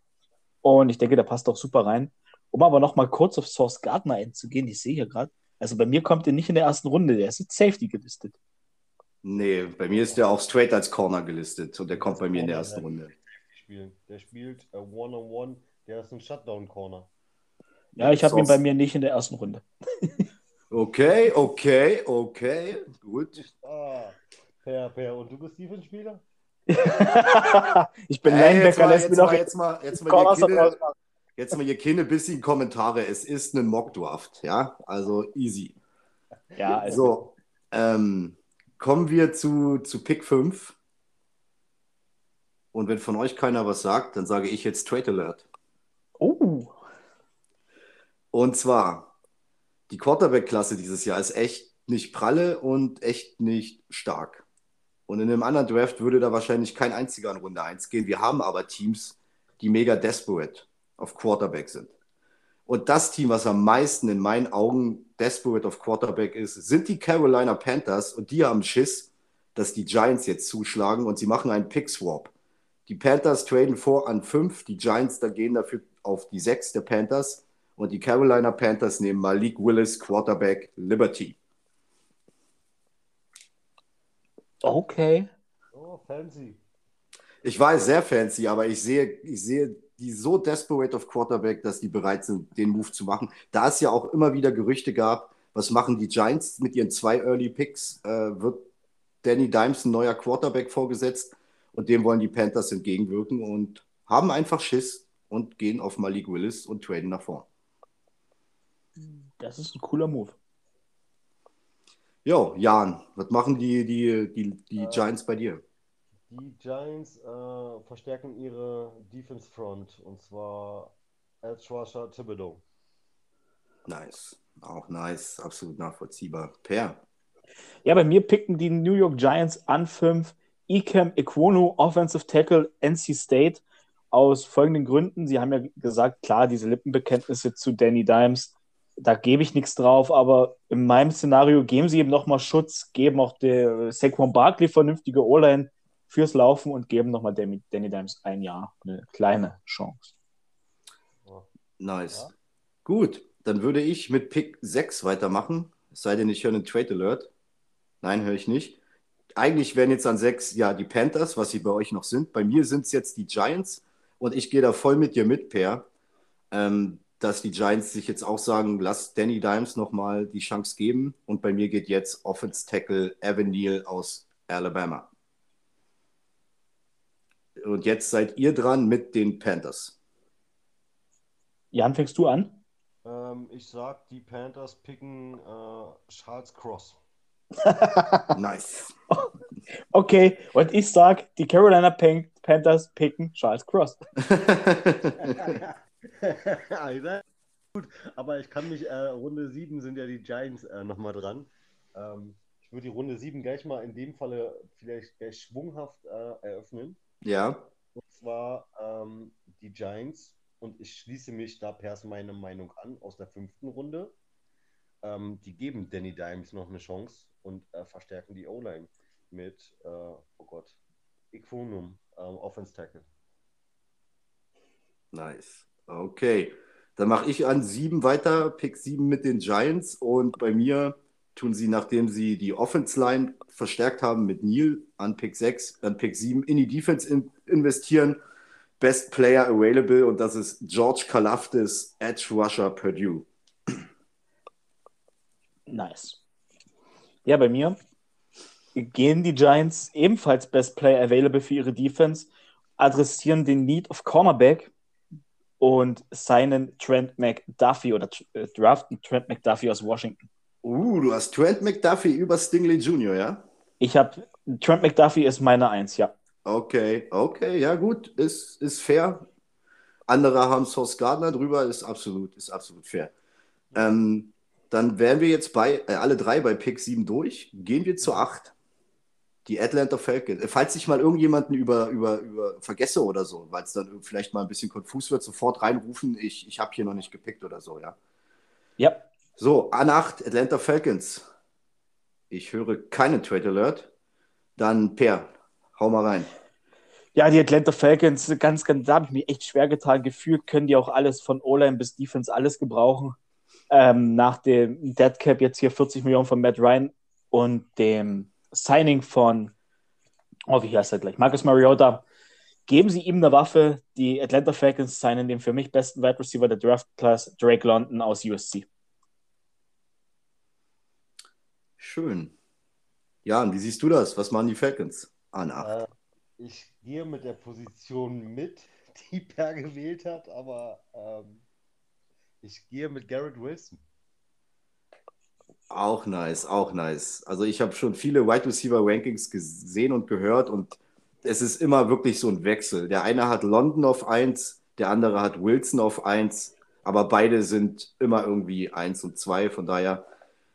Und ich denke, der passt auch super rein. Um aber noch mal kurz auf Source Gardner einzugehen, ich sehe hier gerade, also bei mir kommt er nicht in der ersten Runde, der ist jetzt Safety gelistet. Nee, bei mir ist der auch straight als Corner gelistet und der kommt bei mir in der ersten Runde. Der spielt uh, One-on-One, der ist ein Shutdown-Corner. Ja, ich habe ihn bei mir nicht in der ersten Runde. <laughs> okay, okay, okay, gut. Ah, per, per. Und du bist Defense-Spieler? <laughs> ich bin hey, Linebacker, lässt mir doch jetzt mal, jetzt mal, jetzt mal, jetzt mal hier keine bisschen Kommentare. Es ist ein Mockdraft, ja, also easy. Ja, also. So, ähm, kommen wir zu, zu Pick 5. Und wenn von euch keiner was sagt, dann sage ich jetzt Trade Alert. Oh. Und zwar, die Quarterback-Klasse dieses Jahr ist echt nicht pralle und echt nicht stark. Und in einem anderen Draft würde da wahrscheinlich kein einziger in Runde 1 gehen. Wir haben aber Teams, die mega desperate auf Quarterback sind. Und das Team, was am meisten in meinen Augen desperate auf Quarterback ist, sind die Carolina Panthers. Und die haben Schiss, dass die Giants jetzt zuschlagen und sie machen einen Pick-Swap. Die Panthers traden vor an 5, die Giants da gehen dafür auf die 6 der Panthers. Und die Carolina Panthers nehmen Malik Willis, Quarterback, Liberty. Okay. Oh, fancy. Ich weiß, sehr fancy, aber ich sehe, ich sehe die so desperate auf Quarterback, dass die bereit sind, den Move zu machen. Da es ja auch immer wieder Gerüchte gab, was machen die Giants mit ihren zwei Early Picks? Äh, wird Danny Dimes ein neuer Quarterback vorgesetzt? Und dem wollen die Panthers entgegenwirken und haben einfach Schiss und gehen auf Malik Willis und traden nach vorn. Das ist ein cooler Move. Jo, Jan, was machen die, die, die, die Äh, Giants bei dir? Die Giants äh, verstärken ihre Defense Front und zwar Edge Rusher Thibodeau. Nice. Auch nice. Absolut nachvollziehbar. Per. Ja, bei mir picken die New York Giants an 5 Ikem Equonu, Offensive Tackle, NC State, aus folgenden Gründen. Sie haben ja gesagt, klar, diese Lippenbekenntnisse zu Danny Dimes, da gebe ich nichts drauf, aber in meinem Szenario geben sie ihm nochmal Schutz, geben auch der Saquon Barkley vernünftige O-Line fürs Laufen und geben nochmal Danny, Danny Dimes ein Jahr eine kleine Chance. Nice. Ja. Gut, dann würde ich mit Pick 6 weitermachen. Es sei denn, ich höre einen Trade Alert. Nein, höre ich nicht. Eigentlich wären jetzt an 6 ja die Panthers, was sie bei euch noch sind. Bei mir sind es jetzt die Giants und ich gehe da voll mit dir mit, Per, ähm, dass die Giants sich jetzt auch sagen, lass Danny Dimes nochmal die Chance geben. Und bei mir geht jetzt Offense Tackle Evan Neal aus Alabama. Und jetzt seid ihr dran mit den Panthers. Jan, fängst du an? Ähm, ich sag, die Panthers picken äh, Charles Cross. <laughs> Nice. Okay, und ich sag, die Carolina Pan Panthers picken Charles Cross. <laughs> <laughs> Alter. Gut, aber ich kann mich, äh, Runde 7 sind ja die Giants äh, nochmal dran. Ähm, ich würde die Runde 7 gleich mal in dem Falle vielleicht gleich schwunghaft äh, eröffnen. ja, Und zwar ähm, die Giants. Und ich schließe mich da pers meine Meinung an aus der fünften Runde. Ähm, die geben Danny Dimes noch eine Chance und äh, verstärken die O-Line mit, äh, oh Gott, Iquonum, ähm, Offense Tackle. nice. Okay. Dann mache ich an sieben weiter, Pick 7 mit den Giants. Und bei mir tun sie, nachdem sie die Offense Line verstärkt haben mit Neil an Pick 6, an Pick 7 in die Defense in investieren. Best Player available und das ist George Kalafdis, Edge Rusher Purdue. Nice. Ja, bei mir gehen die Giants ebenfalls Best Player Available für ihre Defense, adressieren den Need of Cornerback und signen Trent McDuffie oder äh, draften Trent McDuffie aus Washington. Uh, du hast Trent McDuffie über Stingley Jr., ja? Ich habe Trent McDuffie ist meine Eins, ja. Okay, okay, ja gut, ist, ist fair. Andere haben Sauce Gardner drüber, ist absolut, ist absolut fair. Ähm, dann wären wir jetzt bei, äh, alle drei bei Pick 7 durch. Gehen wir zu 8. Die Atlanta Falcons. Falls ich mal irgendjemanden über, über, über vergesse oder so, weil es dann vielleicht mal ein bisschen konfus wird, sofort reinrufen, ich, ich habe hier noch nicht gepickt oder so, ja. Ja, So, an 8, Atlanta Falcons. Ich höre keinen Trade Alert. Dann Per, hau mal rein. Ja, die Atlanta Falcons, ganz, ganz, da habe ich mich echt schwer getan. Gefühlt können die auch alles von O-Line bis Defense alles gebrauchen. Ähm, nach dem Dead Cap jetzt hier 40 Millionen von Matt Ryan und dem Signing von, oh, wie heißt er gleich? Marcus Mariota. Geben Sie ihm eine Waffe. Die Atlanta Falcons signen den für mich besten Wide Receiver der Draft Class, Drake London aus USC. Schön. Jan, wie siehst du das? Was machen die Falcons? An 8. Äh, ich gehe mit der Position mit, die <laughs> Per gewählt hat, aber ähm, ich gehe mit Garrett Wilson. Auch nice, auch nice. Also ich habe schon viele Wide Receiver Rankings gesehen und gehört und es ist immer wirklich so ein Wechsel. Der eine hat London auf 1, der andere hat Wilson auf 1, aber beide sind immer irgendwie 1 und 2, von daher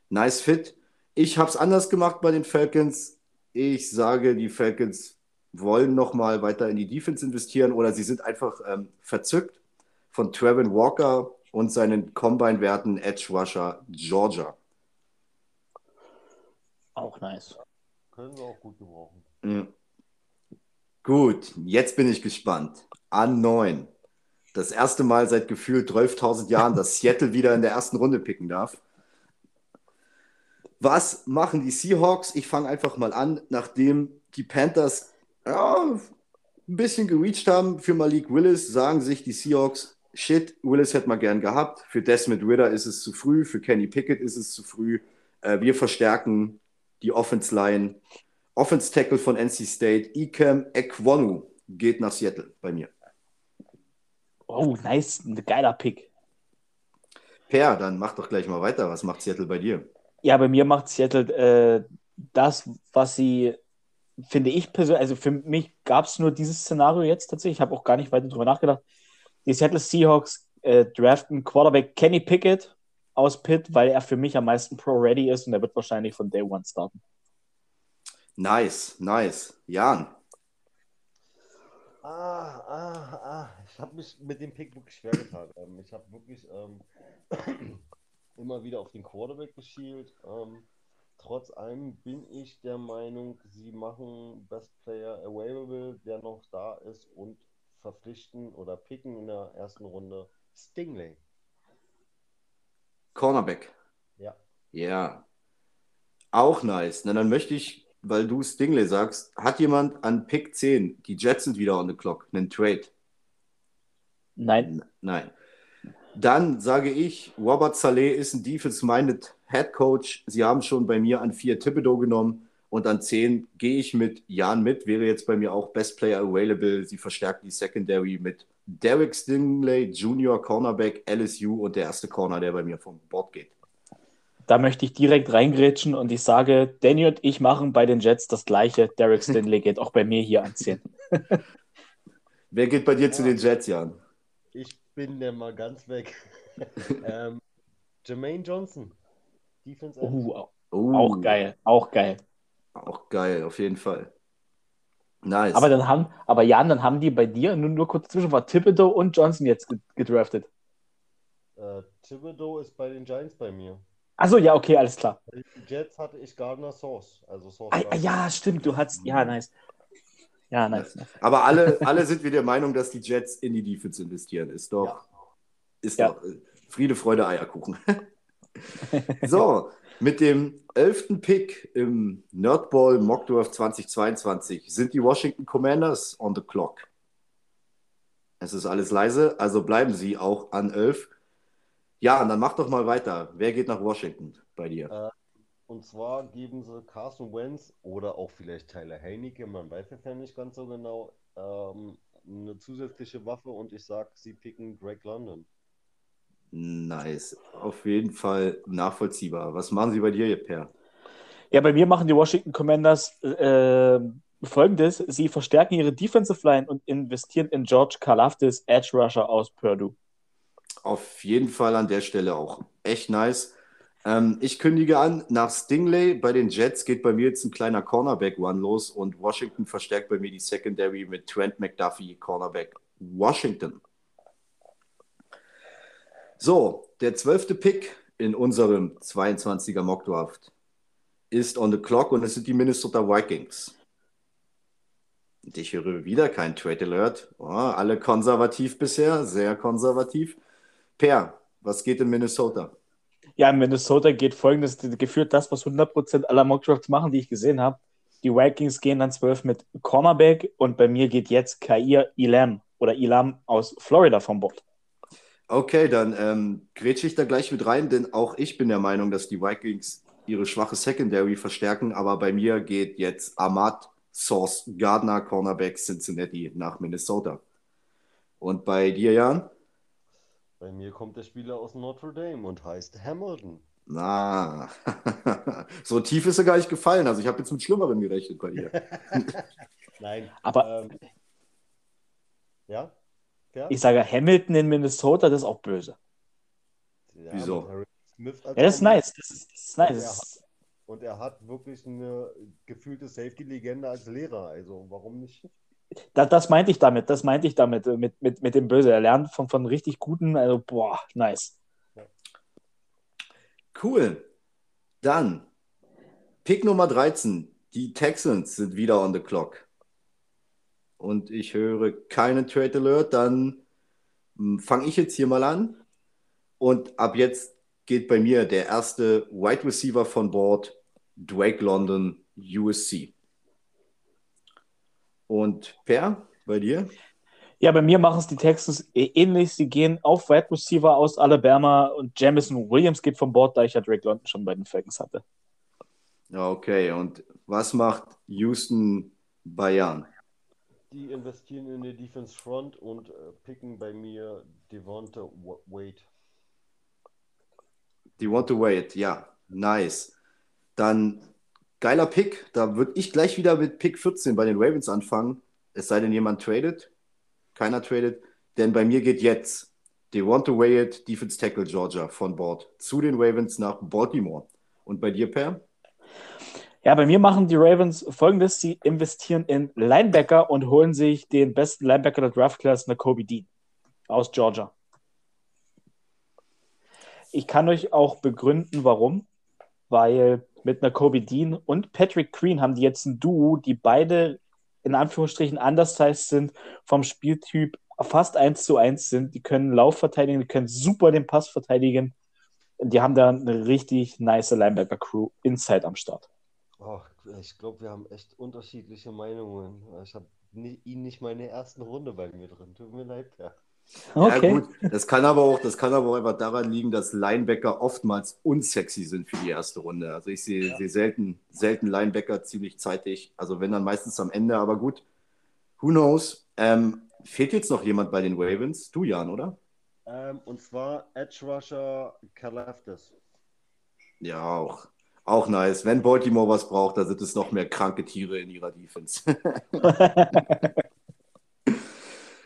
nice fit. Ich habe es anders gemacht bei den Falcons. Ich sage, die Falcons wollen nochmal weiter in die Defense investieren oder sie sind einfach ähm, verzückt von Trevin Walker und seinen Combine-Werten Edge Rusher Georgia. Auch nice. Können wir auch gut gebrauchen. Mhm. Gut, jetzt bin ich gespannt. An 9. Das erste Mal seit gefühlt 12.000 Jahren, dass Seattle wieder in der ersten Runde picken darf. Was machen die Seahawks? Ich fange einfach mal an, nachdem die Panthers ja, ein bisschen gereached haben für Malik Willis, sagen sich die Seahawks, shit, Willis hätte man gern gehabt. Für Desmond Ritter ist es zu früh, für Kenny Pickett ist es zu früh. Äh, wir verstärken die Offense Line Offense Tackle von NC State, Ikem Ekwonu, geht nach Seattle bei mir. Oh, nice, ein geiler Pick. Per, dann mach doch gleich mal weiter. Was macht Seattle bei dir? Ja, bei mir macht Seattle äh, das, was sie, finde ich persönlich, also für mich gab es nur dieses Szenario jetzt tatsächlich. Ich habe auch gar nicht weiter drüber nachgedacht. Die Seattle Seahawks äh, draften Quarterback Kenny Pickett aus Pitt, weil er für mich am meisten Pro-Ready ist und er wird wahrscheinlich von Day One starten. Nice, nice. Jan. Ah, ah, ah. Ich habe mich mit dem Pick wirklich schwer getan. Ähm, ich habe wirklich ähm, <clears throat> immer wieder auf den Quarterback geschielt. Ähm, trotz allem bin ich der Meinung, sie machen Best Player Available, der noch da ist und verpflichten oder picken in der ersten Runde Stingley. Cornerback. Ja. Ja. Auch nice. Na, dann möchte ich, weil du Stingley sagst, hat jemand an Pick 10, die Jets sind wieder on the clock, einen Trade? Nein. Nein. Dann sage ich, Robert Saleh ist ein Defense-Minded Head Coach. Sie haben schon bei mir an 4 Thibodeau genommen und an 10 gehe ich mit Jan mit. Wäre jetzt bei mir auch Best Player Available. Sie verstärken die Secondary mit Derek Stingley, Junior Cornerback, LSU und der erste Corner, der bei mir vom Board geht. Da möchte ich direkt reingrätschen und ich sage, Danny und ich machen bei den Jets das gleiche. Derek <laughs> Stingley geht auch bei mir hier an 10. <laughs> Wer geht bei dir ja. zu den Jets, Jan? Ich bin der mal ganz weg. <laughs> ähm, Jermaine Johnson. Defense uh, uh, auch geil, auch geil. Auch geil, auf jeden Fall. Nice. Aber dann haben, aber Jan, dann haben die bei dir, nur, nur kurz zwischen, war Thibodeau und Johnson jetzt gedraftet. Äh, Thibodeau ist bei den Giants bei mir. Achso, ja, okay, alles klar. Jets hatte ich Gardner Source. Also Source ah, ja, stimmt, du hast, ja, nice. Ja, nice. Aber alle, alle sind wir der Meinung, dass die Jets in die Defense investieren. Ist doch, ja. ist ja. doch äh, Friede, Freude, Eierkuchen. <laughs> so, mit dem elften Pick im Nerdball Mockdorf 2022 sind die Washington Commanders on the clock. Es ist alles leise, also bleiben sie auch an elf. Ja, und dann mach doch mal weiter. Wer geht nach Washington bei dir? Äh, und zwar geben sie Carson Wentz oder auch vielleicht Tyler Heinecke, man weiß es ja nicht ganz so genau, ähm, eine zusätzliche Waffe und ich sag, sie picken Greg London. Nice. Auf jeden Fall nachvollziehbar. Was machen sie bei dir, Per? Ja, bei mir machen die Washington Commanders äh, folgendes: Sie verstärken ihre Defensive Line und investieren in George Kalafdis, Edge Rusher aus Purdue. Auf jeden Fall an der Stelle auch. Echt nice. Ähm, ich kündige an, nach Stingley bei den Jets geht bei mir jetzt ein kleiner Cornerback-One los und Washington verstärkt bei mir die Secondary mit Trent McDuffie, Cornerback Washington. So, der zwölfte Pick in unserem 22er Mockdraft ist on the clock und es sind die Minnesota Vikings. Und ich höre wieder kein Trade Alert. Oh, alle konservativ bisher, sehr konservativ. Per, was geht in Minnesota? Ja, in Minnesota geht folgendes: geführt das, was 100% aller Mockdrafts machen, die ich gesehen habe. Die Vikings gehen dann 12 mit Cornerback und bei mir geht jetzt Kair Ilam oder Ilam aus Florida vom Bord. Okay, dann ähm, grätsche ich da gleich mit rein, denn auch ich bin der Meinung, dass die Vikings ihre schwache Secondary verstärken, aber bei mir geht jetzt Ahmad Source Gardner Cornerback Cincinnati nach Minnesota. Und bei dir, Jan? Bei mir kommt der Spieler aus Notre Dame und heißt Hamilton. Na, <laughs> so tief ist er gar nicht gefallen. Also ich habe jetzt mit Schlimmeren gerechnet bei ihr. <laughs> Nein, aber ähm, ja? Ja? Ich sage Hamilton in Minnesota, das ist auch böse. Ja, Wieso? Ja, das ist nice. Das ist, das ist nice. Und er, hat, und er hat wirklich eine gefühlte Safety-Legende als Lehrer. Also warum nicht? Das, das meinte ich damit, das meinte ich damit, äh, mit, mit, mit dem Böse. Er lernt von, von richtig guten, also boah, nice. Cool. Dann, Pick Nummer 13. Die Texans sind wieder on the clock und ich höre keinen Trade Alert, dann hm, fange ich jetzt hier mal an. Und ab jetzt geht bei mir der erste Wide Receiver von Bord, Drake London, USC. Und Per, bei dir? Ja, bei mir machen es die Texans ähnlich. Sie gehen auf Wide Receiver aus Alabama und Jamison Williams geht von Bord, da ich ja Drake London schon bei den Falcons hatte. Ja, okay. Und was macht Houston Bayern? Die investieren in die Defense Front und äh, picken bei mir Devonta Wade. Devonta Wade, ja, nice. Dann geiler Pick. Da würde ich gleich wieder mit Pick 14 bei den Ravens anfangen. Es sei denn, jemand tradet. Keiner tradet. Denn bei mir geht jetzt Devonta Wade, Defense Tackle Georgia von Bord zu den Ravens nach Baltimore. Und bei dir, Per? Ja, bei mir machen die Ravens folgendes: Sie investieren in Linebacker und holen sich den besten Linebacker der Draft Class, Kobe Dean aus Georgia. Ich kann euch auch begründen, warum. Weil mit Kobe Dean und Patrick Green haben die jetzt ein Duo, die beide in Anführungsstrichen anders heißt sind, vom Spieltyp fast eins zu eins sind. Die können Lauf verteidigen, die können super den Pass verteidigen. Die haben da eine richtig nice Linebacker-Crew inside am Start. Oh, ich glaube, wir haben echt unterschiedliche Meinungen. Ich habe ihn nicht mal in der ersten Runde bei mir drin. Tut mir leid, ja. Okay. Ja, gut, das kann aber auch, das kann aber auch einfach daran liegen, dass Linebacker oftmals unsexy sind für die erste Runde. Also ich sehe ja. seh selten, selten Linebacker ziemlich zeitig. Also wenn dann meistens am Ende, aber gut. Who knows? Ähm, fehlt jetzt noch jemand bei den Ravens? Du, Jan, oder? Ähm, und zwar Edge Rusher Kalafdis. Ja, auch. Auch nice. Wenn Baltimore was braucht, da sind es noch mehr kranke Tiere in ihrer Defense. <laughs>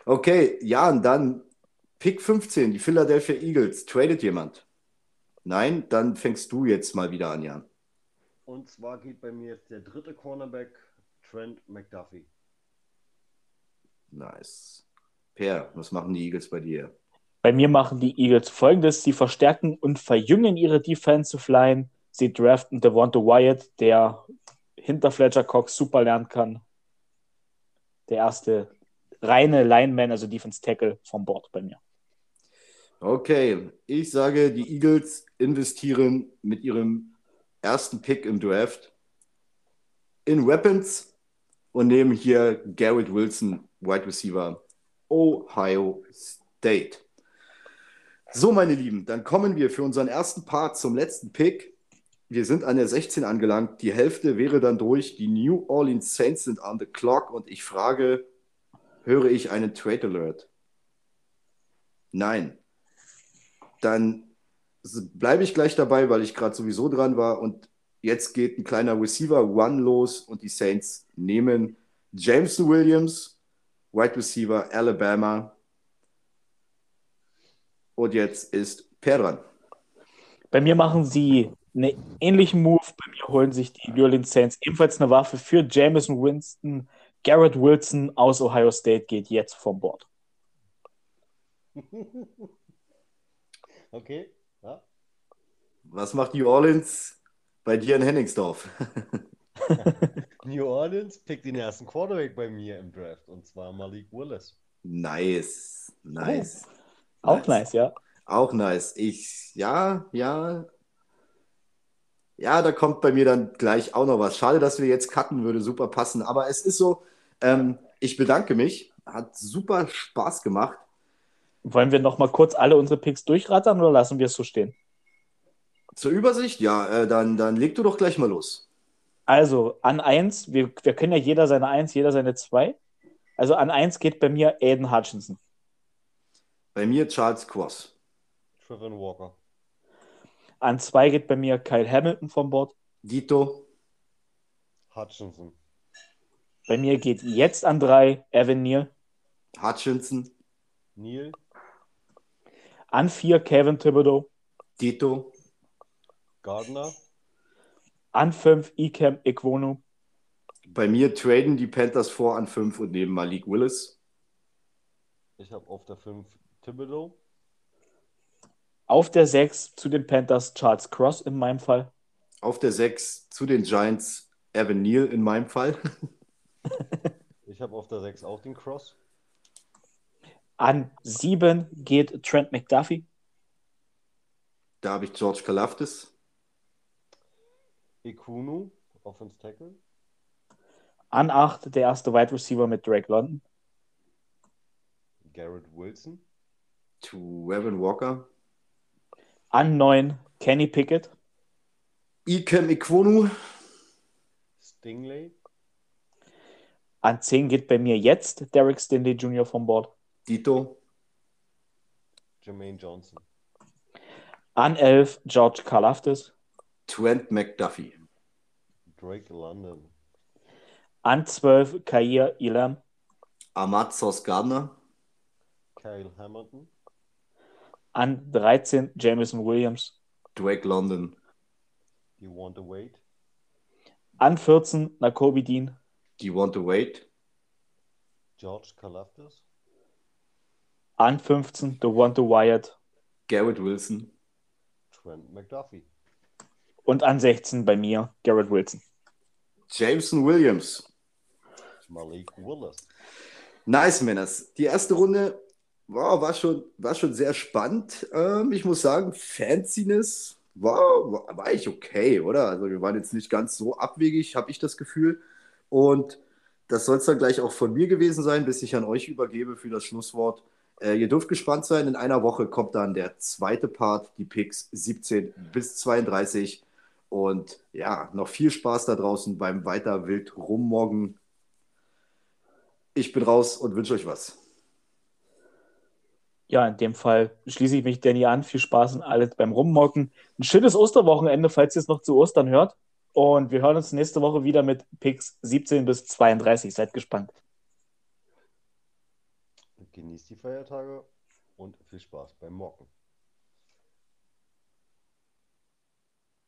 okay, Jan, dann Pick 15, die Philadelphia Eagles. Tradet jemand? Nein, dann fängst du jetzt mal wieder an, Jan. Und zwar geht bei mir jetzt der dritte Cornerback, Trent McDuffie. Nice. Per, was machen die Eagles bei dir? Bei mir machen die Eagles folgendes: Sie verstärken und verjüngen ihre Defensive Line Sie draften Devonta Wyatt, der hinter Fletcher Cox super lernen kann. Der erste reine Lineman, also Defense Tackle vom Board bei mir. Okay, ich sage, die Eagles investieren mit ihrem ersten Pick im Draft in Weapons und nehmen hier Garrett Wilson, Wide Receiver, Ohio State. So, meine Lieben, dann kommen wir für unseren ersten Part zum letzten Pick wir sind an der 16 angelangt. Die Hälfte wäre dann durch. Die New Orleans Saints sind on the clock und ich frage, höre ich einen Trade Alert? Nein. Dann bleibe ich gleich dabei, weil ich gerade sowieso dran war und jetzt geht ein kleiner Receiver One los und die Saints nehmen Jameson Williams, Wide Receiver Alabama. Und jetzt ist Per dran. Bei mir machen sie einen ähnlichen Move. Bei mir holen sich die New Orleans Saints ebenfalls eine Waffe für Jameson Winston. Garrett Wilson aus Ohio State geht jetzt vom Bord. <laughs> Okay, ja. Was macht New Orleans bei dir in Henningsdorf? <laughs> New Orleans pickt den ersten Quarterback bei mir im Draft und zwar Malik Willis. Nice, nice. Oh. Auch nice. nice, ja. Auch nice. Ich, ja, ja, ja, da kommt bei mir dann gleich auch noch was. Schade, dass wir jetzt cutten, würde super passen. Aber es ist so, ähm, ich bedanke mich. Hat super Spaß gemacht. Wollen wir noch mal kurz alle unsere Picks durchrattern oder lassen wir es so stehen? Zur Übersicht? Ja, äh, dann, dann leg du doch gleich mal los. Also an 1, wir, wir können ja jeder seine 1, jeder seine 2. Also an 1 geht bei mir Aiden Hutchinson. Bei mir Charles Cross. Trevor Walker. An zwei geht bei mir Kyle Hamilton vom Bord. Dito. Hutchinson. Bei mir geht jetzt an drei Evan Neal. Hutchinson. Neal. An vier Kevin Thibodeau. Dito. Gardner. An fünf Ikem Ikwonu. Bei mir traden die Panthers vor an fünf und nehmen Malik Willis. Ich habe auf der fünf Thibodeau. Auf der 6 zu den Panthers Charles Cross in meinem Fall. Auf der 6 zu den Giants Evan Neal in meinem Fall. <laughs> ich habe auf der 6 auch den Cross. An 7 geht Trent McDuffie. Da habe ich George Kalafdis. Ikunu, Offense Tackle. An 8 der erste Wide Receiver mit Drake London. Garrett Wilson. To Evan Walker. An 9 Kenny Pickett. Ikem Ikwonu. Stingley. An 10 geht bei mir jetzt Derek Stinley Jr. vom Board. Dito. Jermaine Johnson. An 11 George Karlaftis. Trent McDuffie. Drake London. An 12 Kair Elam. Ahmad Sauce Gardner. Kyle Hamilton. An 13 Jameson Williams. Drake London. You want to wait? An 14 Nakobe Dean. Do you want to wait? George Kalafdis. An 15 Devonta Wyatt. Garrett Wilson. Trent McDuffie. Und an 16 bei mir Garrett Wilson. Jameson Williams. Malik Willis. Nice, Männers. Die erste Runde wow, war, schon, war schon sehr spannend. Ähm, ich muss sagen, Fanciness war, war, war ich okay, oder? Also wir waren jetzt nicht ganz so abwegig, habe ich das Gefühl. Und das soll es dann gleich auch von mir gewesen sein, bis ich an euch übergebe für das Schlusswort. Äh, ihr dürft gespannt sein. In einer Woche kommt dann der zweite Part, die Picks 17 bis 32. Und ja, noch viel Spaß da draußen beim weiter wild rummoggen. Ich bin raus und wünsche euch was. Ja, in dem Fall schließe ich mich Danny an. Viel Spaß und alles beim Rummocken. Ein schönes Osterwochenende, falls ihr es noch zu Ostern hört. Und wir hören uns nächste Woche wieder mit Picks 17 bis 32. Seid gespannt. Genießt die Feiertage und viel Spaß beim Mocken.